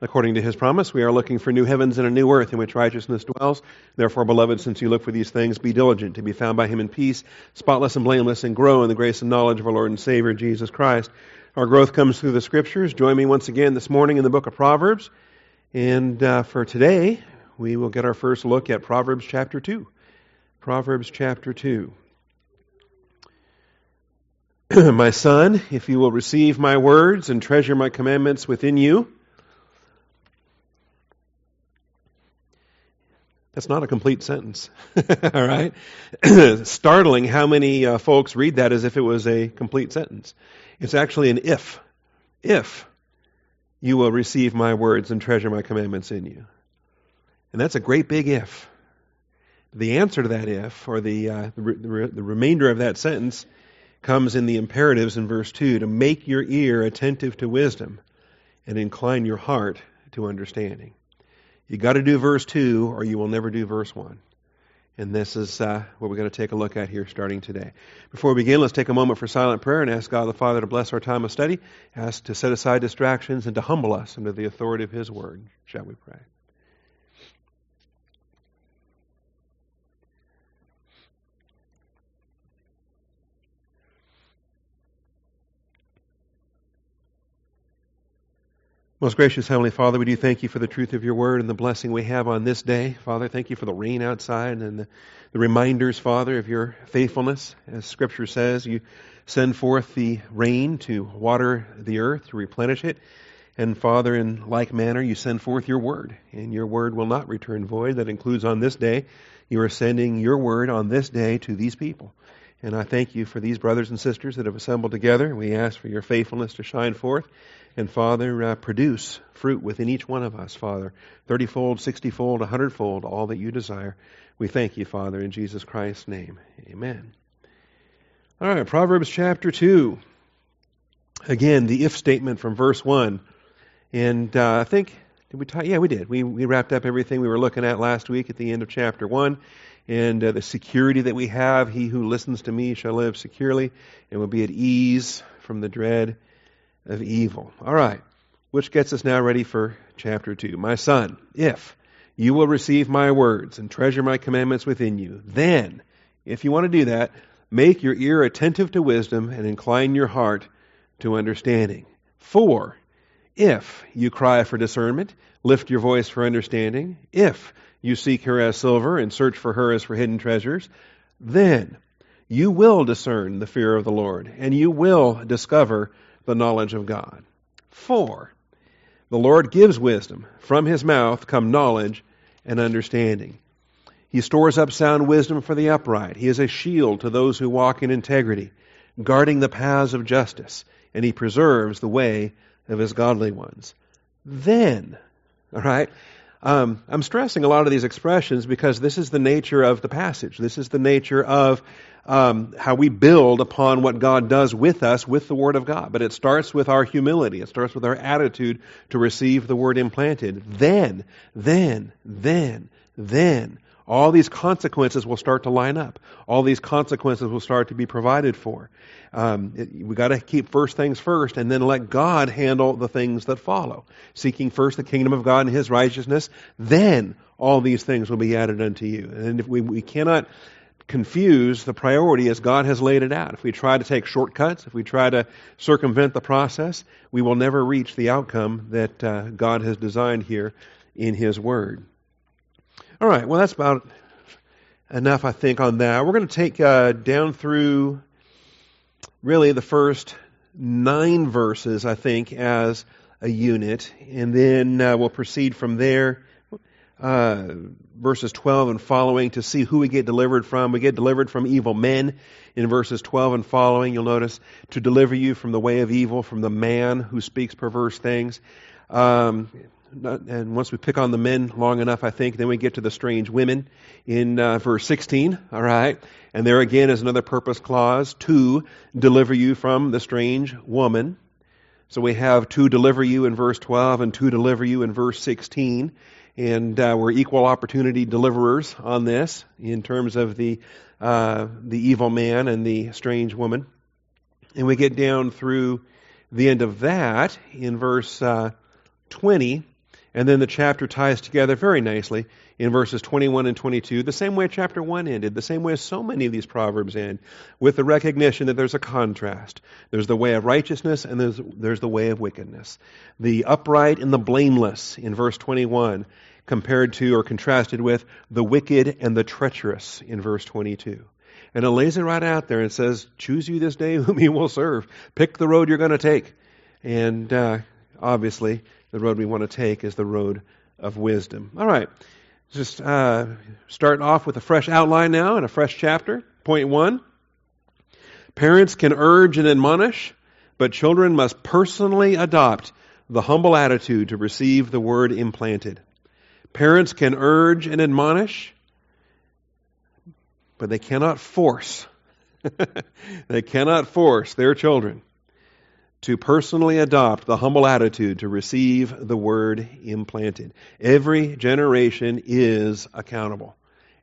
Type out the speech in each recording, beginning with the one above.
According to his promise, we are looking for new heavens and a new earth in which righteousness dwells. Therefore, beloved, since you look for these things, be diligent to be found by him in peace, spotless and blameless, and grow in the grace and knowledge of our Lord and Savior, Jesus Christ. Our growth comes through the Scriptures. Join me once again this morning in the book of Proverbs. And uh, for today, we will get our first look at Proverbs chapter 2. Proverbs chapter 2. my son, if you will receive my words and treasure my commandments within you, That's not a complete sentence. All right? Startling how many uh, folks read that as if it was a complete sentence. It's actually an if. If you will receive my words and treasure my commandments in you. And that's a great big if. The answer to that if, or the, uh, the, re- the remainder of that sentence, comes in the imperatives in verse 2 to make your ear attentive to wisdom and incline your heart to understanding. You got to do verse 2 or you will never do verse 1. And this is uh, what we're going to take a look at here starting today. Before we begin, let's take a moment for silent prayer and ask God the Father to bless our time of study, ask to set aside distractions, and to humble us under the authority of His Word. Shall we pray? Most gracious Heavenly Father, we do thank you for the truth of your word and the blessing we have on this day. Father, thank you for the rain outside and the, the reminders, Father, of your faithfulness. As Scripture says, you send forth the rain to water the earth, to replenish it. And Father, in like manner, you send forth your word, and your word will not return void. That includes on this day. You are sending your word on this day to these people. And I thank you for these brothers and sisters that have assembled together. We ask for your faithfulness to shine forth. And Father, uh, produce fruit within each one of us, Father, thirtyfold, sixtyfold, a hundredfold, all that you desire. We thank you, Father, in Jesus Christ's name. Amen. All right, Proverbs chapter 2. Again, the if statement from verse 1. And uh, I think, did we talk? Yeah, we did. We, we wrapped up everything we were looking at last week at the end of chapter 1. And uh, the security that we have, he who listens to me shall live securely and will be at ease from the dread of evil. All right, which gets us now ready for chapter 2. My son, if you will receive my words and treasure my commandments within you, then, if you want to do that, make your ear attentive to wisdom and incline your heart to understanding. For, if you cry for discernment, lift your voice for understanding, if you seek her as silver and search for her as for hidden treasures, then you will discern the fear of the Lord, and you will discover the knowledge of God. For the Lord gives wisdom. From his mouth come knowledge and understanding. He stores up sound wisdom for the upright. He is a shield to those who walk in integrity, guarding the paths of justice, and he preserves the way of his godly ones. Then, all right, um, I'm stressing a lot of these expressions because this is the nature of the passage. This is the nature of um, how we build upon what God does with us with the Word of God. But it starts with our humility. It starts with our attitude to receive the Word implanted. Then, then, then, then, all these consequences will start to line up. All these consequences will start to be provided for. Um, we got to keep first things first, and then let God handle the things that follow. Seeking first the kingdom of God and His righteousness, then all these things will be added unto you. And if we, we cannot confuse the priority as God has laid it out. If we try to take shortcuts, if we try to circumvent the process, we will never reach the outcome that uh, God has designed here in His Word. All right, well, that's about enough, I think, on that. We're going to take uh, down through really the first nine verses, I think, as a unit, and then uh, we'll proceed from there uh, verses 12 and following to see who we get delivered from. We get delivered from evil men in verses 12 and following. You'll notice to deliver you from the way of evil, from the man who speaks perverse things. Um, and once we pick on the men long enough, I think, then we get to the strange women in uh, verse 16. All right. And there again is another purpose clause to deliver you from the strange woman. So we have to deliver you in verse 12 and to deliver you in verse 16 and uh, we're equal opportunity deliverers on this in terms of the uh, the evil man and the strange woman. And we get down through the end of that in verse uh, 20, and then the chapter ties together very nicely in verses 21 and 22, the same way chapter 1 ended, the same way so many of these proverbs end, with the recognition that there's a contrast. There's the way of righteousness and there's, there's the way of wickedness. The upright and the blameless in verse 21, compared to or contrasted with the wicked and the treacherous in verse 22. And it lays it right out there and says, Choose you this day whom you will serve. Pick the road you're going to take. And uh, obviously, the road we want to take is the road of wisdom. All right. Just uh, start off with a fresh outline now and a fresh chapter. Point one Parents can urge and admonish, but children must personally adopt the humble attitude to receive the word implanted. Parents can urge and admonish, but they cannot force. they cannot force their children to personally adopt the humble attitude to receive the word implanted. Every generation is accountable.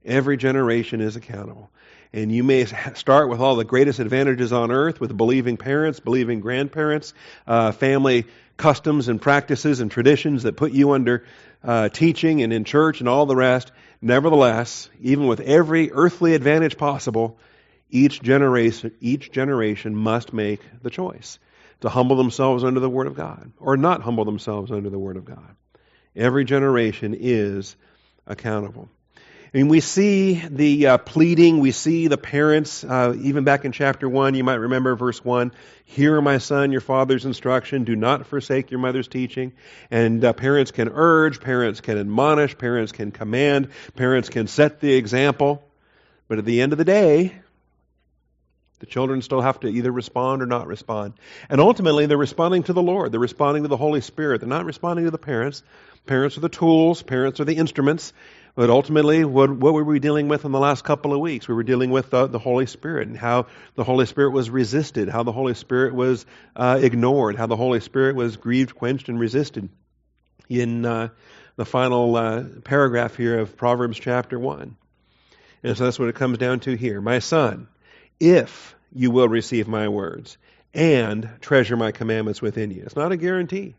Every generation is accountable. And you may start with all the greatest advantages on earth with believing parents, believing grandparents, uh, family customs and practices and traditions that put you under uh, teaching and in church and all the rest. Nevertheless, even with every earthly advantage possible, each generation, each generation must make the choice to humble themselves under the Word of God or not humble themselves under the Word of God. Every generation is accountable. And we see the uh, pleading, we see the parents, uh, even back in chapter 1, you might remember verse 1 Hear, my son, your father's instruction, do not forsake your mother's teaching. And uh, parents can urge, parents can admonish, parents can command, parents can set the example. But at the end of the day, the children still have to either respond or not respond. And ultimately, they're responding to the Lord. They're responding to the Holy Spirit. They're not responding to the parents. Parents are the tools, parents are the instruments. But ultimately, what, what were we dealing with in the last couple of weeks? We were dealing with the, the Holy Spirit and how the Holy Spirit was resisted, how the Holy Spirit was uh, ignored, how the Holy Spirit was grieved, quenched, and resisted. In uh, the final uh, paragraph here of Proverbs chapter 1. And so that's what it comes down to here. My son, if you will receive my words and treasure my commandments within you. It's not a guarantee.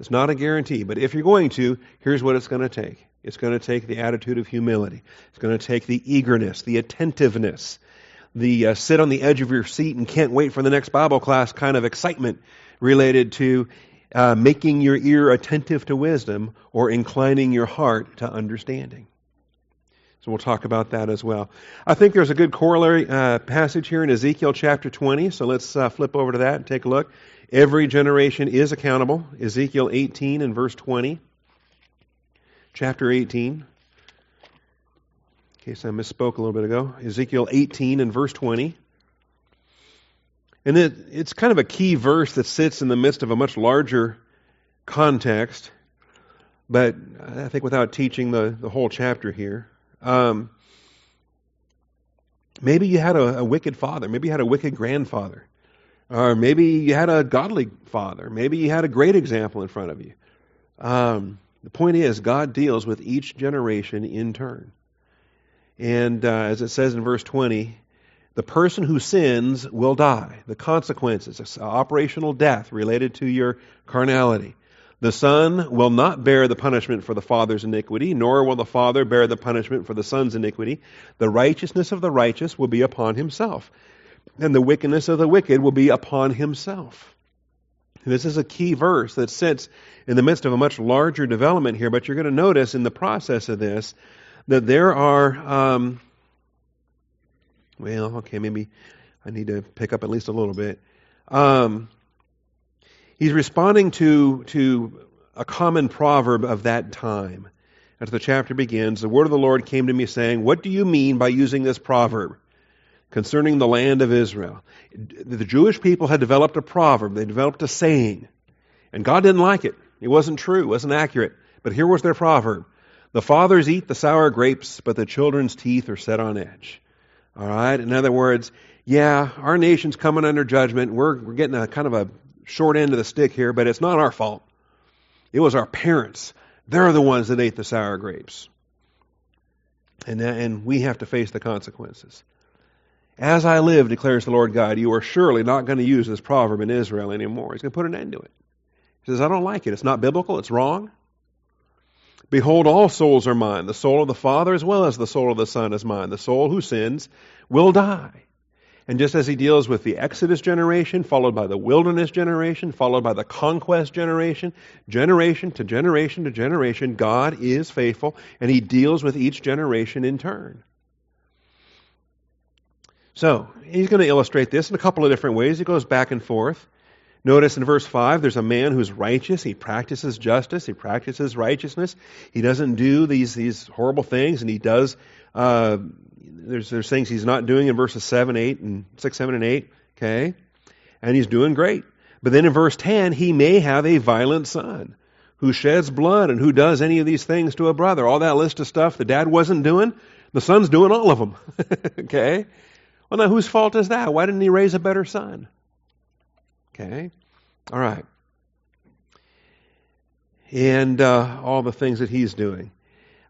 It's not a guarantee. But if you're going to, here's what it's going to take it's going to take the attitude of humility, it's going to take the eagerness, the attentiveness, the uh, sit on the edge of your seat and can't wait for the next Bible class kind of excitement related to uh, making your ear attentive to wisdom or inclining your heart to understanding. So we'll talk about that as well. I think there's a good corollary uh, passage here in Ezekiel chapter 20. So let's uh, flip over to that and take a look. Every generation is accountable. Ezekiel 18 and verse 20. Chapter 18. In case I misspoke a little bit ago. Ezekiel 18 and verse 20. And it, it's kind of a key verse that sits in the midst of a much larger context. But I think without teaching the, the whole chapter here, um, maybe you had a, a, wicked father. Maybe you had a wicked grandfather. Or maybe you had a godly father. Maybe you had a great example in front of you. Um, the point is, God deals with each generation in turn. And uh, as it says in verse 20, the person who sins will die. The consequences, operational death related to your carnality. The Son will not bear the punishment for the Father's iniquity, nor will the Father bear the punishment for the Son's iniquity. The righteousness of the righteous will be upon himself, and the wickedness of the wicked will be upon himself. This is a key verse that sits in the midst of a much larger development here, but you're going to notice in the process of this that there are, um, well, okay, maybe I need to pick up at least a little bit. Um, He's responding to, to a common proverb of that time. As the chapter begins, the word of the Lord came to me saying, What do you mean by using this proverb concerning the land of Israel? The Jewish people had developed a proverb, they developed a saying, and God didn't like it. It wasn't true, it wasn't accurate. But here was their proverb The fathers eat the sour grapes, but the children's teeth are set on edge. All right? In other words, yeah, our nation's coming under judgment. We're, we're getting a kind of a short end of the stick here, but it's not our fault. It was our parents. They're the ones that ate the sour grapes. And, and we have to face the consequences. As I live, declares the Lord God, you are surely not going to use this proverb in Israel anymore. He's going to put an end to it. He says, I don't like it. It's not biblical. It's wrong. Behold, all souls are mine. The soul of the Father as well as the soul of the Son is mine. The soul who sins will die. And just as he deals with the Exodus generation, followed by the wilderness generation, followed by the conquest generation, generation to generation to generation, God is faithful, and he deals with each generation in turn. So, he's going to illustrate this in a couple of different ways. He goes back and forth. Notice in verse 5, there's a man who's righteous. He practices justice. He practices righteousness. He doesn't do these, these horrible things, and he does, uh, there's, there's things he's not doing in verses 7, 8, and 6, 7, and 8. Okay? And he's doing great. But then in verse 10, he may have a violent son who sheds blood and who does any of these things to a brother. All that list of stuff the dad wasn't doing, the son's doing all of them. okay? Well, now whose fault is that? Why didn't he raise a better son? Okay? All right. And uh, all the things that he's doing.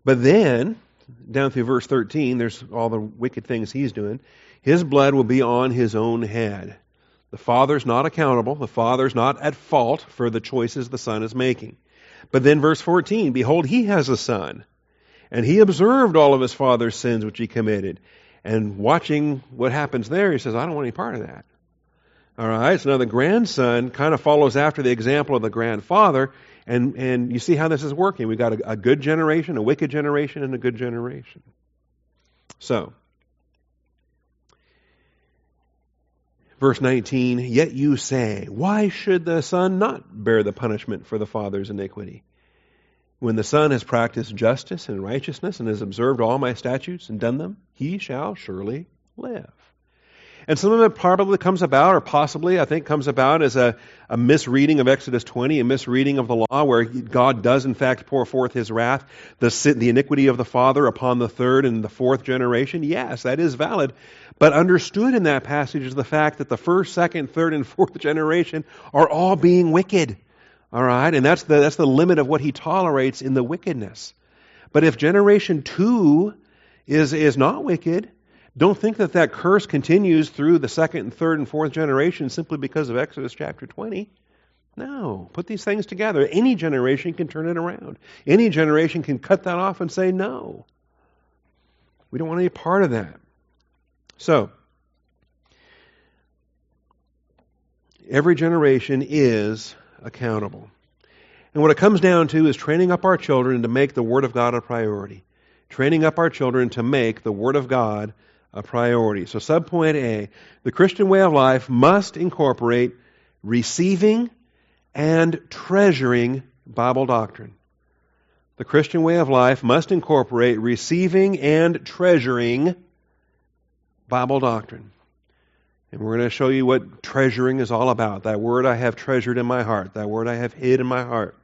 But then, down through verse 13, there's all the wicked things he's doing. His blood will be on his own head. The father's not accountable. The father's not at fault for the choices the son is making. But then, verse 14 Behold, he has a son, and he observed all of his father's sins which he committed. And watching what happens there, he says, I don't want any part of that. All right, so now the grandson kind of follows after the example of the grandfather, and, and you see how this is working. We've got a, a good generation, a wicked generation, and a good generation. So, verse 19, yet you say, Why should the son not bear the punishment for the father's iniquity? When the son has practiced justice and righteousness and has observed all my statutes and done them, he shall surely live. And some of it probably comes about, or possibly, I think, comes about as a, a misreading of Exodus 20, a misreading of the law, where God does, in fact, pour forth his wrath, the, the iniquity of the father upon the third and the fourth generation. Yes, that is valid. But understood in that passage is the fact that the first, second, third, and fourth generation are all being wicked. All right? And that's the, that's the limit of what he tolerates in the wickedness. But if generation two is, is not wicked, don't think that that curse continues through the second and third and fourth generation simply because of Exodus chapter 20. No, put these things together. Any generation can turn it around. Any generation can cut that off and say no. We don't want any part of that. So, every generation is accountable. And what it comes down to is training up our children to make the Word of God a priority. Training up our children to make the Word of God a priority. So, subpoint A the Christian way of life must incorporate receiving and treasuring Bible doctrine. The Christian way of life must incorporate receiving and treasuring Bible doctrine. And we're going to show you what treasuring is all about. That word I have treasured in my heart, that word I have hid in my heart.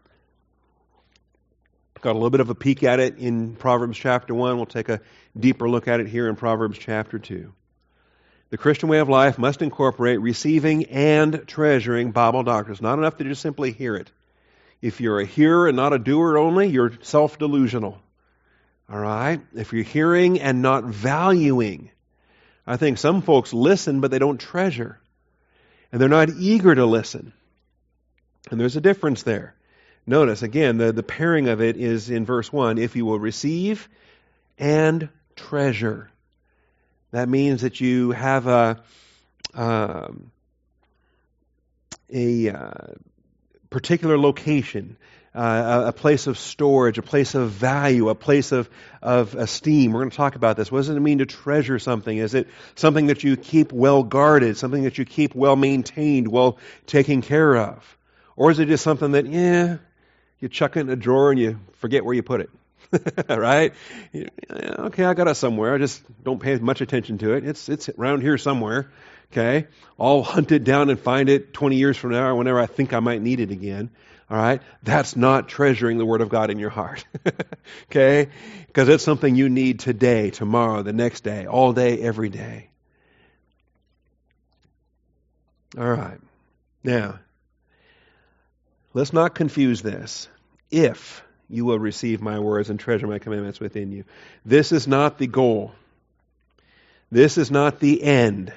Got a little bit of a peek at it in Proverbs chapter 1. We'll take a deeper look at it here in Proverbs chapter 2. The Christian way of life must incorporate receiving and treasuring Bible doctrine. Not enough to just simply hear it. If you're a hearer and not a doer only, you're self delusional. All right? If you're hearing and not valuing, I think some folks listen, but they don't treasure. And they're not eager to listen. And there's a difference there. Notice, again, the, the pairing of it is in verse 1 if you will receive and treasure. That means that you have a, um, a uh, particular location, uh, a, place of storage, a place of value, a place of, of esteem. We're going to talk about this. What does it mean to treasure something? Is it something that you keep well guarded, something that you keep well maintained, well taken care of? Or is it just something that, yeah, you chuck it in a drawer and you forget where you put it. right? Okay, I got it somewhere. I just don't pay much attention to it. It's it's around here somewhere. Okay, I'll hunt it down and find it 20 years from now or whenever I think I might need it again. All right, that's not treasuring the Word of God in your heart. okay, because it's something you need today, tomorrow, the next day, all day, every day. All right, now Let's not confuse this. If you will receive my words and treasure my commandments within you. This is not the goal. This is not the end,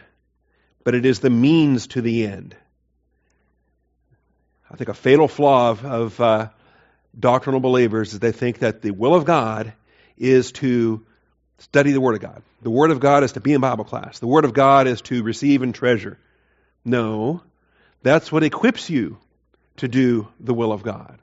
but it is the means to the end. I think a fatal flaw of, of uh, doctrinal believers is they think that the will of God is to study the Word of God. The Word of God is to be in Bible class. The Word of God is to receive and treasure. No, that's what equips you to do the will of God.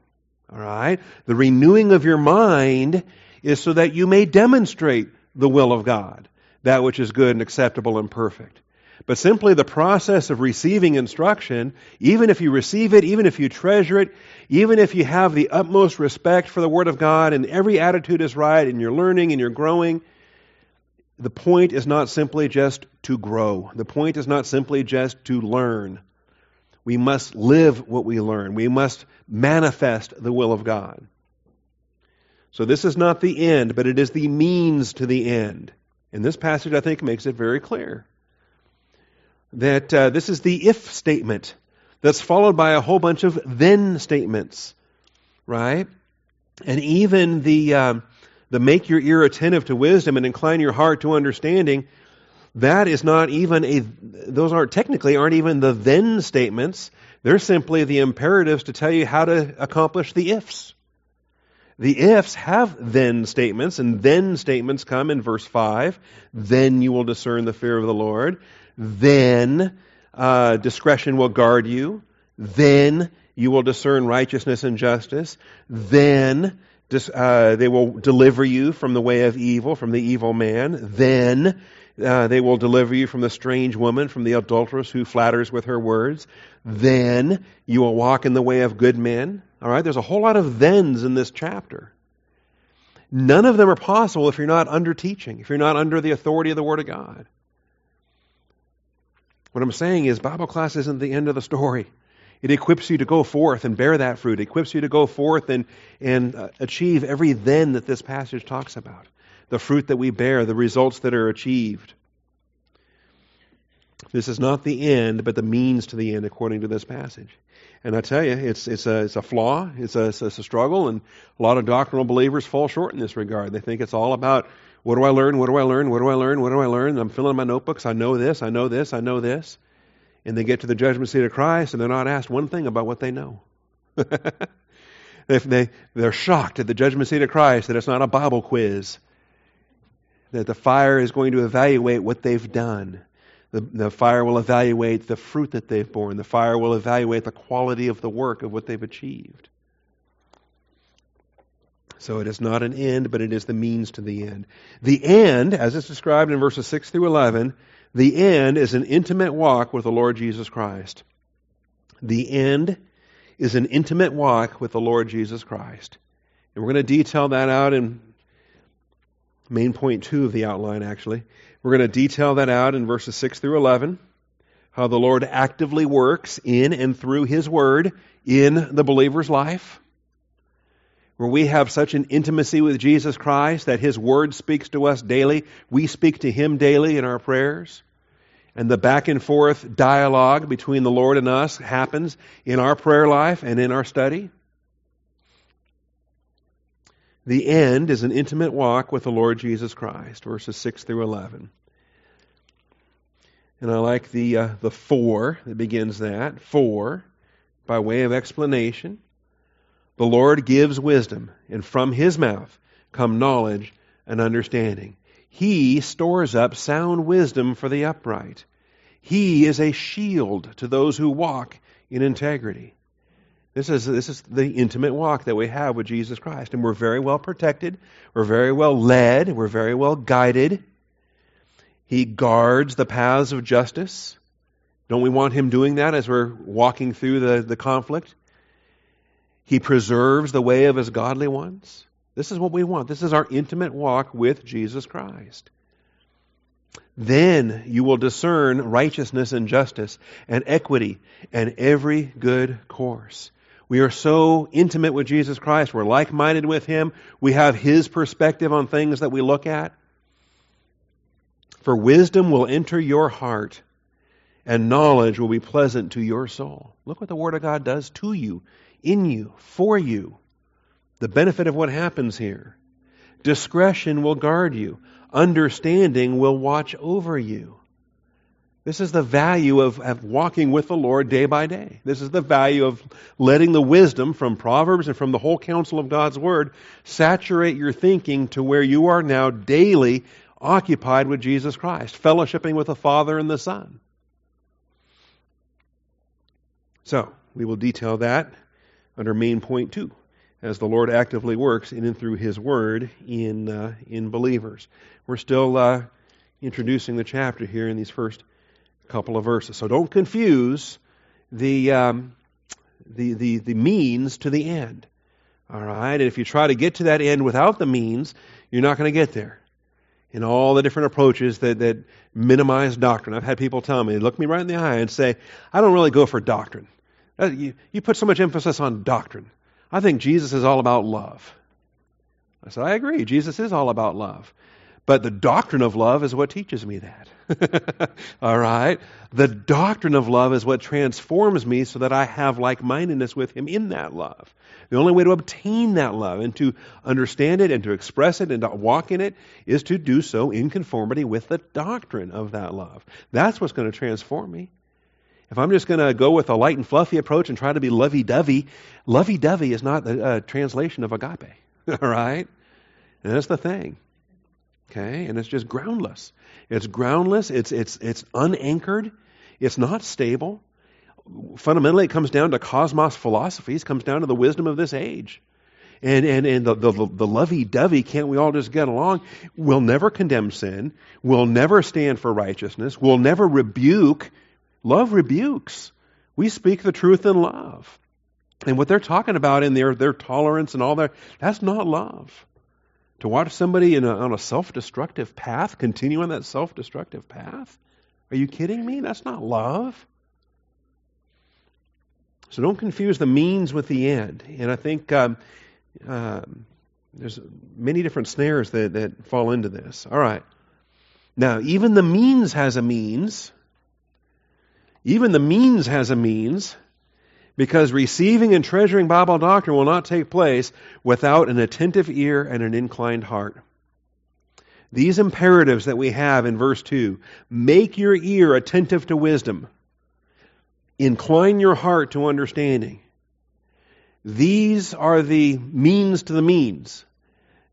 All right? The renewing of your mind is so that you may demonstrate the will of God, that which is good and acceptable and perfect. But simply the process of receiving instruction, even if you receive it, even if you treasure it, even if you have the utmost respect for the Word of God and every attitude is right and you're learning and you're growing, the point is not simply just to grow. The point is not simply just to learn. We must live what we learn. We must manifest the will of God. So this is not the end, but it is the means to the end. And this passage, I think, makes it very clear that uh, this is the if statement that's followed by a whole bunch of then statements, right? And even the um, the make your ear attentive to wisdom and incline your heart to understanding that is not even a those aren't technically aren't even the then statements. They're simply the imperatives to tell you how to accomplish the ifs. The ifs have then statements and then statements come in verse 5 then you will discern the fear of the lord. Then uh, discretion will guard you. Then you will discern righteousness and justice. Then uh, they will deliver you from the way of evil, from the evil man. Then uh, they will deliver you from the strange woman, from the adulteress who flatters with her words. Then you will walk in the way of good men. All right, there's a whole lot of thens in this chapter. None of them are possible if you're not under teaching, if you're not under the authority of the Word of God. What I'm saying is, Bible class isn't the end of the story. It equips you to go forth and bear that fruit. It equips you to go forth and, and uh, achieve every then that this passage talks about. The fruit that we bear, the results that are achieved. This is not the end, but the means to the end, according to this passage. And I tell you, it's, it's, a, it's a flaw, it's a, it's a struggle, and a lot of doctrinal believers fall short in this regard. They think it's all about what do I learn, what do I learn, what do I learn, what do I learn? I'm filling my notebooks, I know this, I know this, I know this and they get to the judgment seat of Christ and they're not asked one thing about what they know. if they, they're shocked at the judgment seat of Christ that it's not a Bible quiz, that the fire is going to evaluate what they've done. The, the fire will evaluate the fruit that they've borne. The fire will evaluate the quality of the work of what they've achieved. So it is not an end, but it is the means to the end. The end, as it's described in verses 6 through 11, the end is an intimate walk with the Lord Jesus Christ. The end is an intimate walk with the Lord Jesus Christ. And we're going to detail that out in main point two of the outline, actually. We're going to detail that out in verses 6 through 11, how the Lord actively works in and through His Word in the believer's life. Where we have such an intimacy with Jesus Christ that His Word speaks to us daily, we speak to Him daily in our prayers and the back and forth dialogue between the Lord and us happens in our prayer life and in our study. The end is an intimate walk with the Lord Jesus Christ, verses 6 through 11. And I like the, uh, the for that begins that. For, by way of explanation, the Lord gives wisdom, and from his mouth come knowledge and understanding. He stores up sound wisdom for the upright. He is a shield to those who walk in integrity. This is, this is the intimate walk that we have with Jesus Christ. And we're very well protected. We're very well led. We're very well guided. He guards the paths of justice. Don't we want Him doing that as we're walking through the, the conflict? He preserves the way of His godly ones. This is what we want. This is our intimate walk with Jesus Christ. Then you will discern righteousness and justice and equity and every good course. We are so intimate with Jesus Christ. We're like minded with Him. We have His perspective on things that we look at. For wisdom will enter your heart, and knowledge will be pleasant to your soul. Look what the Word of God does to you, in you, for you. The benefit of what happens here. Discretion will guard you. Understanding will watch over you. This is the value of, of walking with the Lord day by day. This is the value of letting the wisdom from Proverbs and from the whole counsel of God's Word saturate your thinking to where you are now daily occupied with Jesus Christ, fellowshipping with the Father and the Son. So, we will detail that under main point two, as the Lord actively works in and through His Word in, uh, in believers. We're still uh, introducing the chapter here in these first couple of verses. So don't confuse the, um, the, the, the means to the end. All right? And if you try to get to that end without the means, you're not going to get there. In all the different approaches that, that minimize doctrine. I've had people tell me, they look me right in the eye and say, I don't really go for doctrine. Uh, you, you put so much emphasis on doctrine. I think Jesus is all about love. I said, I agree. Jesus is all about love. But the doctrine of love is what teaches me that. All right? The doctrine of love is what transforms me so that I have like mindedness with Him in that love. The only way to obtain that love and to understand it and to express it and to walk in it is to do so in conformity with the doctrine of that love. That's what's going to transform me. If I'm just going to go with a light and fluffy approach and try to be lovey dovey, lovey dovey is not a, a uh, translation of agape. All right? And that's the thing. Okay? And it's just groundless. It's groundless, it's, it's, it's unanchored, it's not stable. Fundamentally, it comes down to cosmos philosophies, comes down to the wisdom of this age. And, and, and the, the, the lovey dovey, can't we all just get along? We'll never condemn sin. We'll never stand for righteousness. We'll never rebuke. Love rebukes. We speak the truth in love. And what they're talking about in their, their tolerance and all that, that's not love. To watch somebody a, on a self destructive path, continue on that self destructive path? Are you kidding me? That's not love. So don't confuse the means with the end. And I think um, um, there's many different snares that, that fall into this. All right. Now, even the means has a means. Even the means has a means because receiving and treasuring Bible doctrine will not take place without an attentive ear and an inclined heart. These imperatives that we have in verse 2 make your ear attentive to wisdom, incline your heart to understanding. These are the means to the means.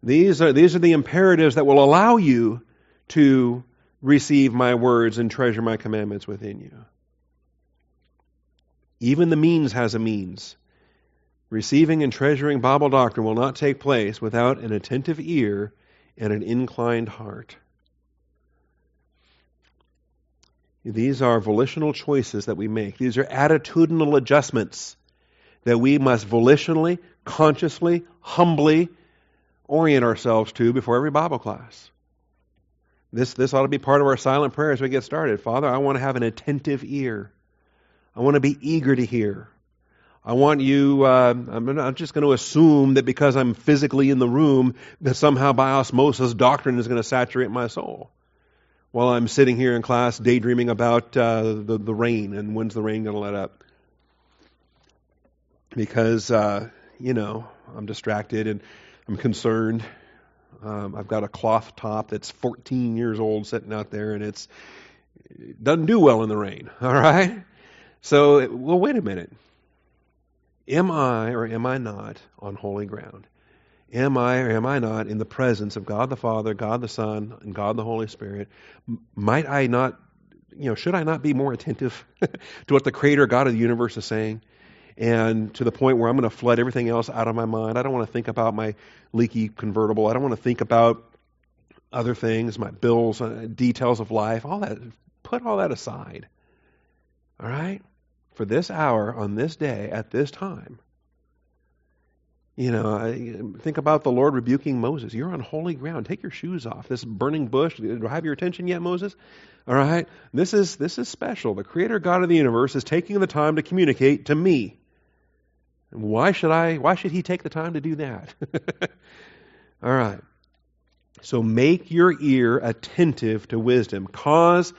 These are, these are the imperatives that will allow you to receive my words and treasure my commandments within you. Even the means has a means. Receiving and treasuring Bible doctrine will not take place without an attentive ear and an inclined heart. These are volitional choices that we make. These are attitudinal adjustments that we must volitionally, consciously, humbly orient ourselves to before every Bible class. This, this ought to be part of our silent prayer as we get started. Father, I want to have an attentive ear. I want to be eager to hear. I want you, uh, I'm not just going to assume that because I'm physically in the room, that somehow by osmosis doctrine is going to saturate my soul. While I'm sitting here in class daydreaming about uh, the, the rain and when's the rain going to let up. Because, uh, you know, I'm distracted and I'm concerned. Um, I've got a cloth top that's 14 years old sitting out there and it's, it doesn't do well in the rain, all right? So, well, wait a minute. Am I or am I not on holy ground? Am I or am I not in the presence of God the Father, God the Son, and God the Holy Spirit? Might I not, you know, should I not be more attentive to what the Creator God of the universe is saying? And to the point where I'm going to flood everything else out of my mind. I don't want to think about my leaky convertible. I don't want to think about other things, my bills, uh, details of life, all that. Put all that aside. All right? For this hour, on this day, at this time. You know, I think about the Lord rebuking Moses. You're on holy ground. Take your shoes off. This burning bush. Do I have your attention yet, Moses? All right. This is this is special. The Creator God of the universe is taking the time to communicate to me. Why should I? Why should He take the time to do that? All right. So make your ear attentive to wisdom. Cause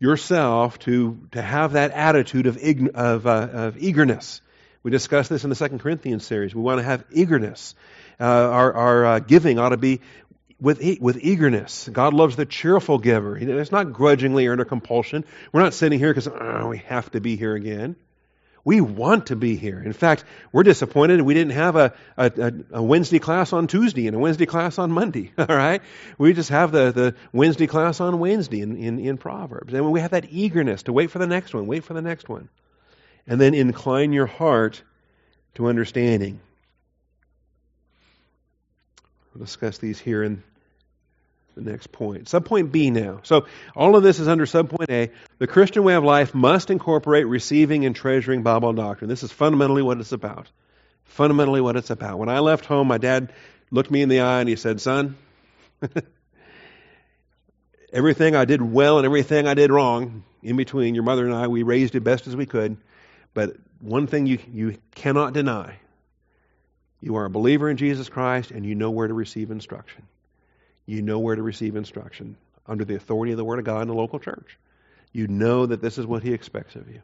yourself to, to have that attitude of, of, uh, of eagerness. We discussed this in the Second Corinthians series. We want to have eagerness. Uh, our our uh, giving ought to be with, e- with eagerness. God loves the cheerful giver. It's not grudgingly or under compulsion. We're not sitting here because oh, we have to be here again. We want to be here. In fact, we're disappointed we didn't have a, a, a, Wednesday class on Tuesday and a Wednesday class on Monday. All right? We just have the, the Wednesday class on Wednesday in, in, in Proverbs. And we have that eagerness to wait for the next one, wait for the next one. And then incline your heart to understanding. We'll discuss these here in the next point. Subpoint B now. So all of this is under subpoint A. The Christian way of life must incorporate receiving and treasuring Bible doctrine. This is fundamentally what it's about. Fundamentally what it's about. When I left home, my dad looked me in the eye and he said, Son, everything I did well and everything I did wrong in between, your mother and I, we raised it best as we could. But one thing you, you cannot deny you are a believer in Jesus Christ and you know where to receive instruction you know where to receive instruction under the authority of the Word of God in the local church. You know that this is what He expects of you.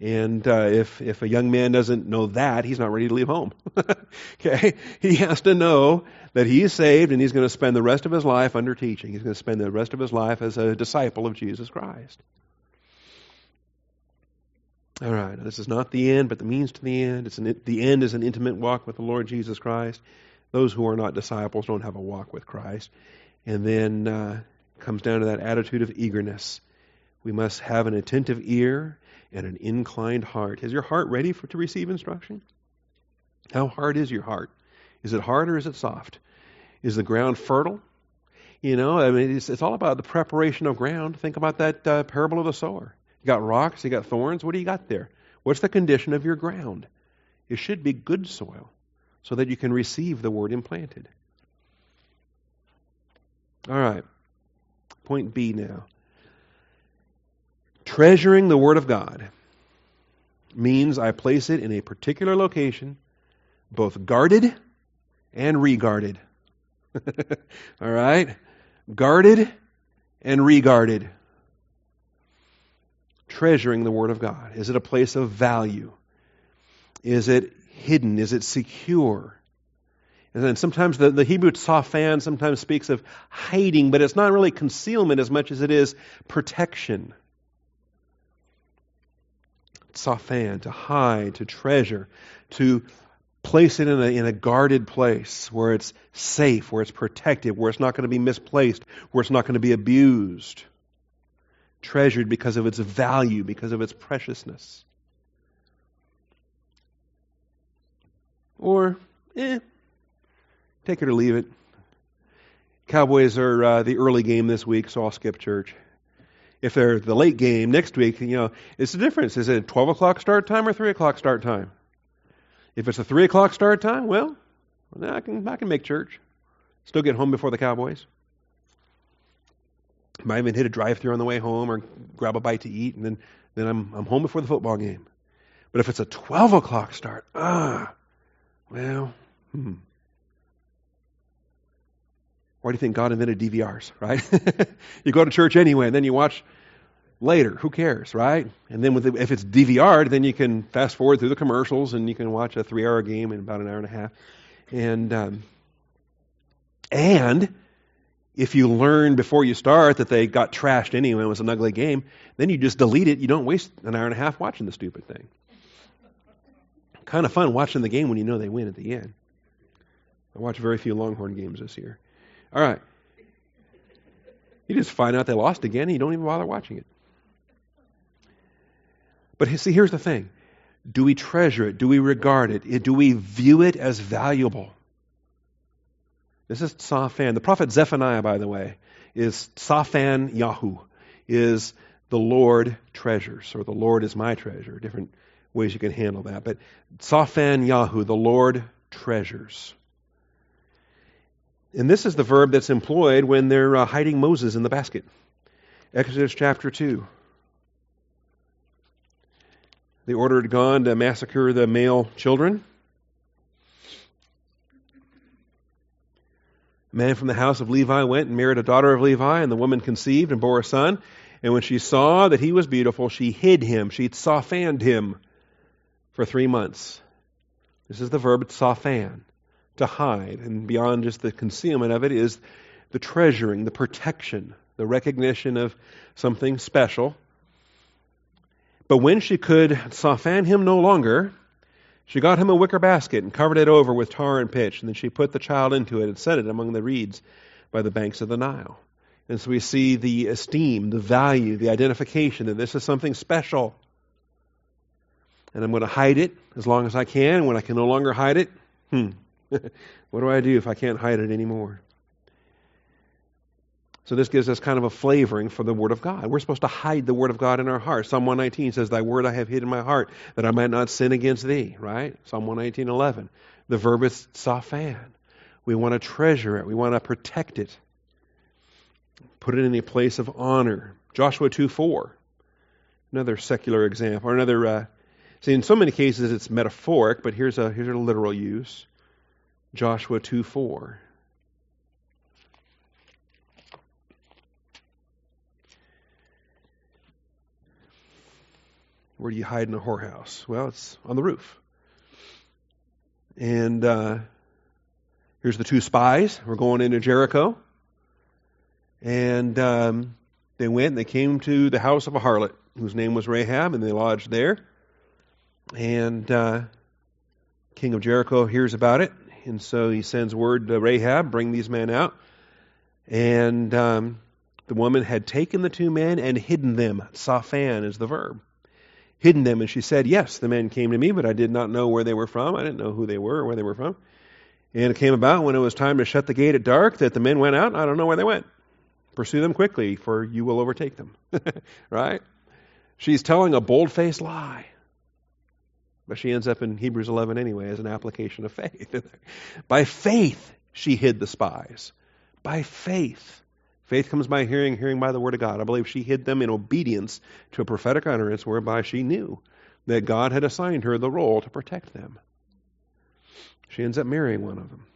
And uh, if if a young man doesn't know that, he's not ready to leave home. okay, he has to know that he is saved, and he's going to spend the rest of his life under teaching. He's going to spend the rest of his life as a disciple of Jesus Christ. All right, this is not the end, but the means to the end. It's an, the end is an intimate walk with the Lord Jesus Christ. Those who are not disciples don't have a walk with Christ. And then uh, comes down to that attitude of eagerness. We must have an attentive ear and an inclined heart. Is your heart ready for, to receive instruction? How hard is your heart? Is it hard or is it soft? Is the ground fertile? You know, I mean, it's, it's all about the preparation of ground. Think about that uh, parable of the sower. You got rocks, you got thorns. What do you got there? What's the condition of your ground? It should be good soil so that you can receive the word implanted. All right. Point B now. Treasuring the Word of God means I place it in a particular location, both guarded and regarded. All right? Guarded and regarded. Treasuring the Word of God. Is it a place of value? Is it hidden? Is it secure? And then sometimes the, the Hebrew tsafan sometimes speaks of hiding, but it's not really concealment as much as it is protection. Tsafan, to hide, to treasure, to place it in a, in a guarded place where it's safe, where it's protected, where it's not going to be misplaced, where it's not going to be abused. Treasured because of its value, because of its preciousness. Or, eh, take it or leave it. Cowboys are uh, the early game this week, so I'll skip church. If they're the late game next week, you know, it's the difference. Is it 12 o'clock start time or 3 o'clock start time? If it's a 3 o'clock start time, well, I can, I can make church. Still get home before the Cowboys. Might even hit a drive through on the way home or grab a bite to eat, and then, then I'm, I'm home before the football game. But if it's a 12 o'clock start, ah, well, hmm. Why do you think God invented DVRs, right? you go to church anyway, and then you watch later. Who cares, right? And then the, if it's DVR'd, then you can fast forward through the commercials and you can watch a three-hour game in about an hour and a half. And um, and if you learn before you start that they got trashed anyway, it was an ugly game, then you just delete it. You don't waste an hour and a half watching the stupid thing kind of fun watching the game when you know they win at the end. I watched very few Longhorn games this year. All right. You just find out they lost again and you don't even bother watching it. But see, here's the thing. Do we treasure it? Do we regard it? Do we view it as valuable? This is Tsafan. The prophet Zephaniah, by the way, is Tsafan Yahu, is the Lord treasures, or the Lord is my treasure. Different ways you can handle that. But Tsafan Yahu, the Lord treasures. And this is the verb that's employed when they're uh, hiding Moses in the basket. Exodus chapter 2. They ordered God to massacre the male children. A man from the house of Levi went and married a daughter of Levi, and the woman conceived and bore a son. And when she saw that he was beautiful, she hid him, she tsafanned him for three months. This is the verb tsafan, to hide. And beyond just the concealment of it is the treasuring, the protection, the recognition of something special. But when she could sofan him no longer, she got him a wicker basket and covered it over with tar and pitch, and then she put the child into it and set it among the reeds by the banks of the Nile. And so we see the esteem, the value, the identification that this is something special. And I'm going to hide it as long as I can. When I can no longer hide it, hmm, what do I do if I can't hide it anymore? So this gives us kind of a flavoring for the Word of God. We're supposed to hide the Word of God in our heart. Psalm 119 says, Thy Word I have hid in my heart, that I might not sin against Thee, right? Psalm 119, 11. The verb is safan. We want to treasure it. We want to protect it. Put it in a place of honor. Joshua 2, 4. Another secular example, or another, uh, see, in so many cases it's metaphoric, but here's a, here's a literal use. Joshua 2, 4. Where do you hide in a whorehouse? Well, it's on the roof. And uh, here's the two spies. We're going into Jericho. And um, they went and they came to the house of a harlot whose name was Rahab, and they lodged there. And uh, King of Jericho hears about it, and so he sends word to Rahab, bring these men out. And um, the woman had taken the two men and hidden them. Safan is the verb hidden them. And she said, Yes, the men came to me, but I did not know where they were from. I didn't know who they were or where they were from. And it came about when it was time to shut the gate at dark that the men went out. I don't know where they went. Pursue them quickly, for you will overtake them. right? She's telling a bold faced lie. But she ends up in Hebrews 11 anyway as an application of faith. By faith, she hid the spies. By faith. Faith comes by hearing, hearing by the word of God. I believe she hid them in obedience to a prophetic utterance whereby she knew that God had assigned her the role to protect them. She ends up marrying one of them.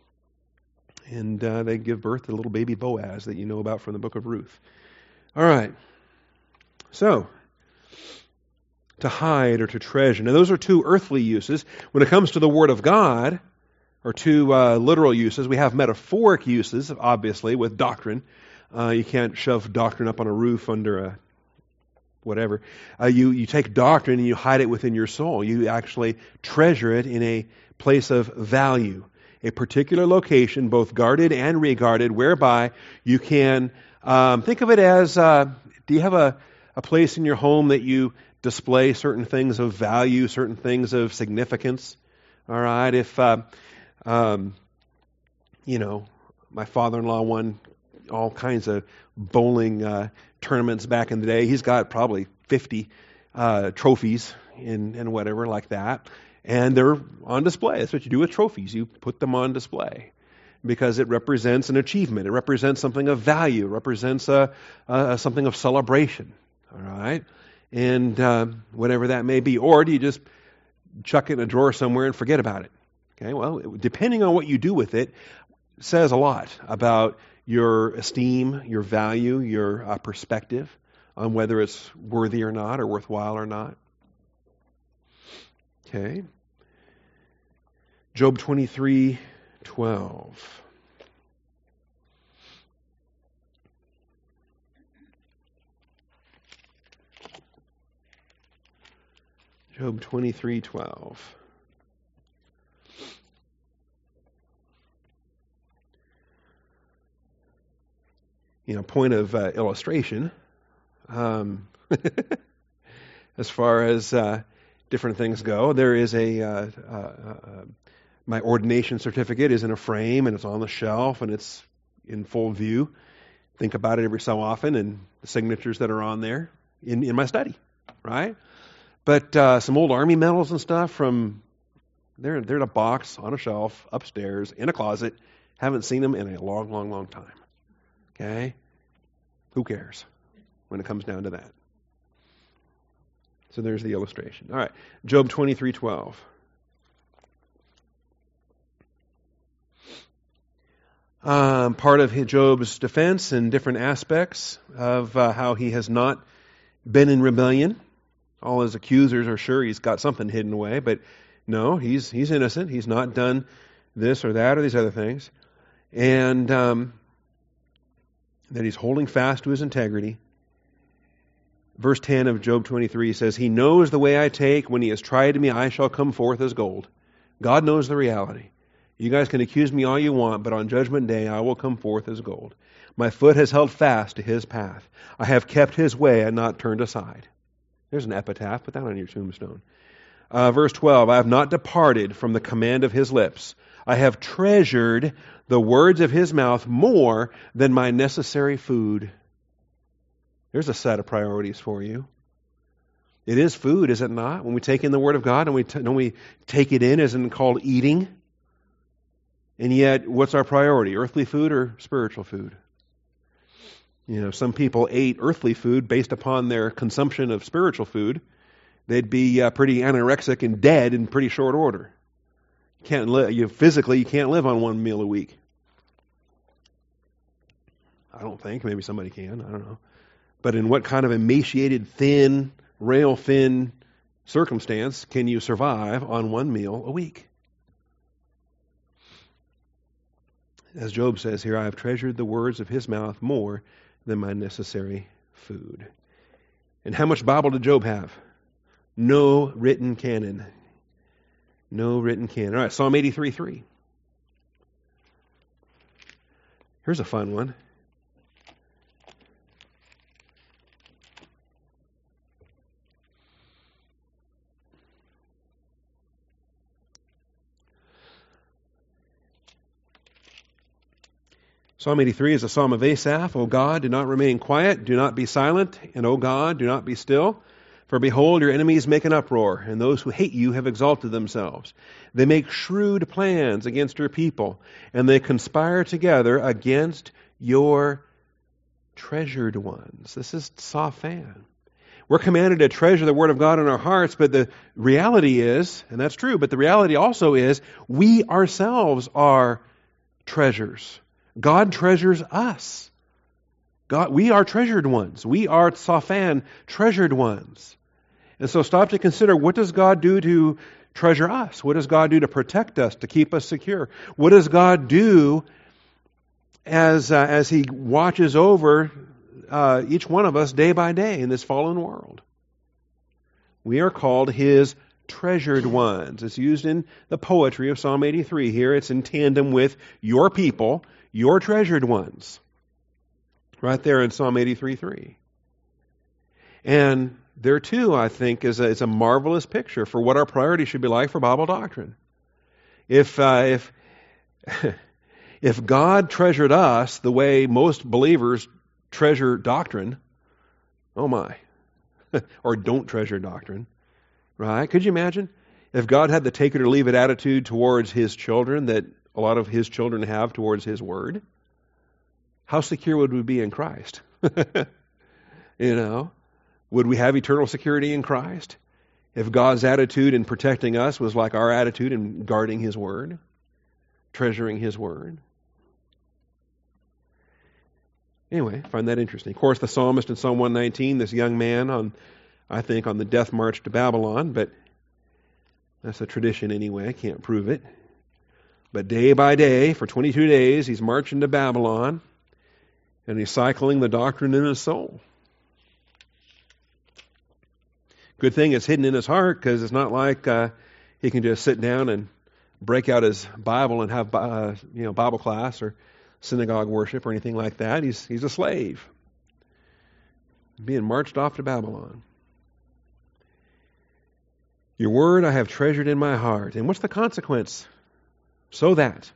And uh, they give birth to little baby Boaz that you know about from the book of Ruth. All right. So, to hide or to treasure. Now, those are two earthly uses. When it comes to the Word of God, or two uh, literal uses, we have metaphoric uses, obviously, with doctrine. Uh, you can't shove doctrine up on a roof under a whatever. Uh, you, you take doctrine and you hide it within your soul. You actually treasure it in a place of value, a particular location, both guarded and regarded, whereby you can um, think of it as uh, do you have a, a place in your home that you display certain things of value, certain things of significance? All right. If, uh, um, you know, my father in law won all kinds of bowling uh, tournaments back in the day. He's got probably 50 uh, trophies and, and whatever like that. And they're on display. That's what you do with trophies. You put them on display because it represents an achievement. It represents something of value. It represents a, a something of celebration. All right? And uh, whatever that may be. Or do you just chuck it in a drawer somewhere and forget about it? Okay, well, depending on what you do with it, says a lot about your esteem, your value, your uh, perspective on whether it's worthy or not, or worthwhile or not. Okay. Job 23 12. Job 23 12. you know, point of uh, illustration, um, as far as uh, different things go, there is a uh, uh, uh, my ordination certificate is in a frame and it's on the shelf and it's in full view. Think about it every so often and the signatures that are on there in, in my study, right? But uh, some old army medals and stuff from they're they're in a box on a shelf upstairs in a closet. Haven't seen them in a long, long, long time. Okay? Who cares when it comes down to that? So there's the illustration. All right. Job 23:12. Um, part of Job's defense and different aspects of uh, how he has not been in rebellion. All his accusers are sure he's got something hidden away, but no, he's he's innocent. He's not done this or that or these other things. And um, that he's holding fast to his integrity. Verse 10 of Job 23 says, He knows the way I take. When he has tried me, I shall come forth as gold. God knows the reality. You guys can accuse me all you want, but on judgment day I will come forth as gold. My foot has held fast to his path. I have kept his way and not turned aside. There's an epitaph. Put that on your tombstone. Uh, verse 12 I have not departed from the command of his lips. I have treasured the words of his mouth more than my necessary food. There's a set of priorities for you. It is food, is it not? When we take in the Word of God and we t- don't we take it in, isn't it called eating? And yet, what's our priority? Earthly food or spiritual food? You know, some people ate earthly food based upon their consumption of spiritual food. They'd be uh, pretty anorexic and dead in pretty short order. You can't live you physically. You can't live on one meal a week. I don't think. Maybe somebody can. I don't know. But in what kind of emaciated, thin, rail thin circumstance can you survive on one meal a week? As Job says here, I have treasured the words of his mouth more than my necessary food. And how much Bible did Job have? No written canon. No written canon. All right, Psalm 83 3. Here's a fun one. Psalm 83 is a psalm of Asaph. O God, do not remain quiet, do not be silent, and O God, do not be still. For behold, your enemies make an uproar, and those who hate you have exalted themselves. They make shrewd plans against your people, and they conspire together against your treasured ones. This is Safan. We're commanded to treasure the Word of God in our hearts, but the reality is, and that's true, but the reality also is, we ourselves are treasures. God treasures us. God, we are treasured ones. We are Safan, treasured ones. And so stop to consider what does God do to treasure us? What does God do to protect us, to keep us secure? What does God do as, uh, as He watches over uh, each one of us day by day in this fallen world? We are called His treasured ones. It's used in the poetry of Psalm 83 here. It's in tandem with your people your treasured ones. Right there in Psalm 83 3. And there too, I think, is a, is a marvelous picture for what our priority should be like for Bible doctrine. If, uh, if, if God treasured us the way most believers treasure doctrine, oh my, or don't treasure doctrine, right? Could you imagine if God had the take it or leave it attitude towards his children that a lot of his children have towards his word, how secure would we be in Christ? you know, would we have eternal security in Christ? If God's attitude in protecting us was like our attitude in guarding his word, treasuring his word. Anyway, I find that interesting. Of course, the psalmist in Psalm 119, this young man on, I think, on the death march to Babylon, but that's a tradition anyway. I can't prove it. But day by day, for 22 days, he's marching to Babylon and he's cycling the doctrine in his soul. Good thing it's hidden in his heart because it's not like uh, he can just sit down and break out his Bible and have uh, you know Bible class or synagogue worship or anything like that. He's he's a slave being marched off to Babylon. Your word I have treasured in my heart. And what's the consequence? So that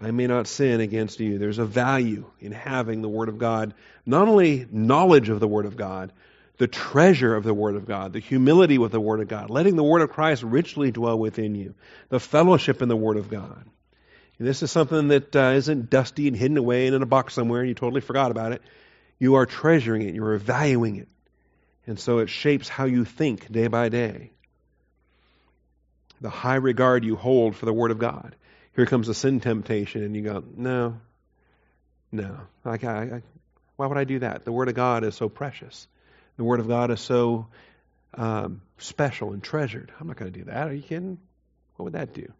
I may not sin against you. There's a value in having the Word of God, not only knowledge of the Word of God, the treasure of the Word of God, the humility with the Word of God, letting the Word of Christ richly dwell within you, the fellowship in the Word of God. And this is something that uh, not dusty and hidden away and in a box somewhere and you totally forgot about it. You are treasuring it, you are valuing it. And so it shapes how you think day by day. The high regard you hold for the Word of God here comes a sin temptation, and you go, no, no. Like, I, I, why would I do that? The Word of God is so precious. The Word of God is so um, special and treasured. I'm not going to do that. Are you kidding? What would that do?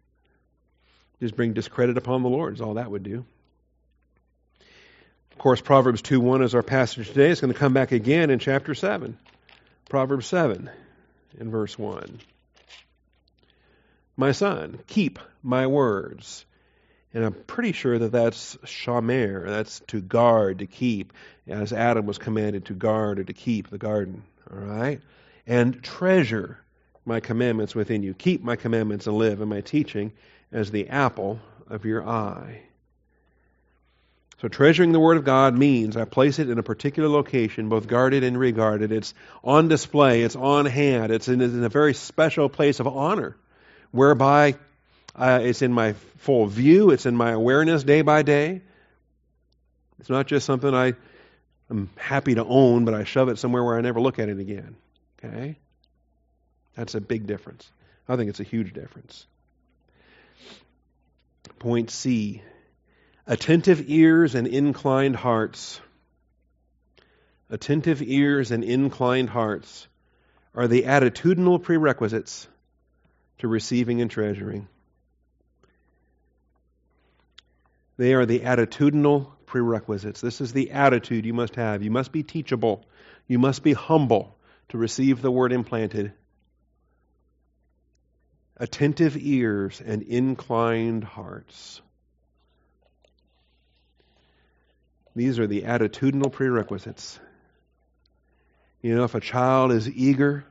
Just bring discredit upon the Lord is all that would do. Of course, Proverbs 2 1 is our passage today. It's going to come back again in chapter 7. Proverbs 7 in verse 1. My son, keep my words. And I'm pretty sure that that's shamar, that's to guard, to keep, as Adam was commanded to guard or to keep the garden. All right? And treasure my commandments within you. Keep my commandments and live, and my teaching as the apple of your eye. So, treasuring the Word of God means I place it in a particular location, both guarded and regarded. It's on display, it's on hand, it's in, in a very special place of honor, whereby uh, it's in my full view, it's in my awareness day by day. It's not just something I am happy to own, but I shove it somewhere where I never look at it again. Okay? That's a big difference. I think it's a huge difference. Point C attentive ears and inclined hearts. Attentive ears and inclined hearts are the attitudinal prerequisites to receiving and treasuring. They are the attitudinal prerequisites. This is the attitude you must have. You must be teachable. You must be humble to receive the word implanted. Attentive ears and inclined hearts. These are the attitudinal prerequisites. You know, if a child is eager,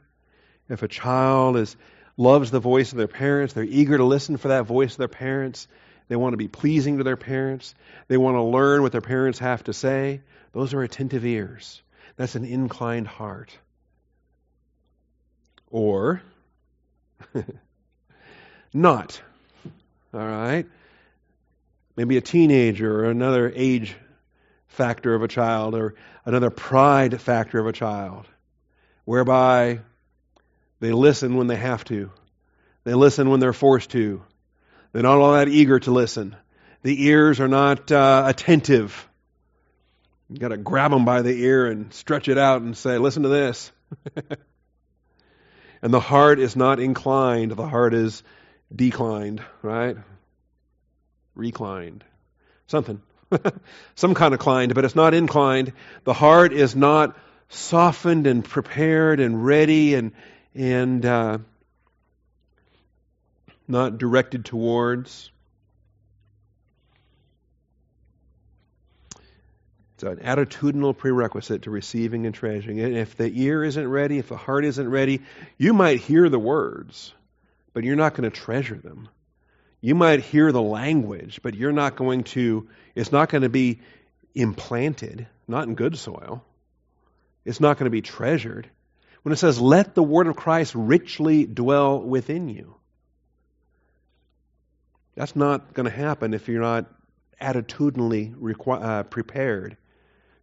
if a child is loves the voice of their parents, they're eager to listen for that voice of their parents, they want to be pleasing to their parents, they want to learn what their parents have to say, those are attentive ears. That's an inclined heart. Or not. All right? Maybe a teenager or another age factor of a child or another pride factor of a child, whereby they listen when they have to, they listen when they're forced to, they're not all that eager to listen. The ears are not uh, attentive. You've got to grab them by the ear and stretch it out and say, "Listen to this." and the heart is not inclined; the heart is declined, right? Reclined, something. some kind of inclined, but it's not inclined. The heart is not softened and prepared and ready and and uh, not directed towards. It's an attitudinal prerequisite to receiving and treasuring. And if the ear isn't ready, if the heart isn't ready, you might hear the words, but you're not going to treasure them. You might hear the language, but you're not going to, it's not going to be implanted, not in good soil. It's not going to be treasured. When it says, let the word of Christ richly dwell within you, that's not going to happen if you're not attitudinally requ- uh, prepared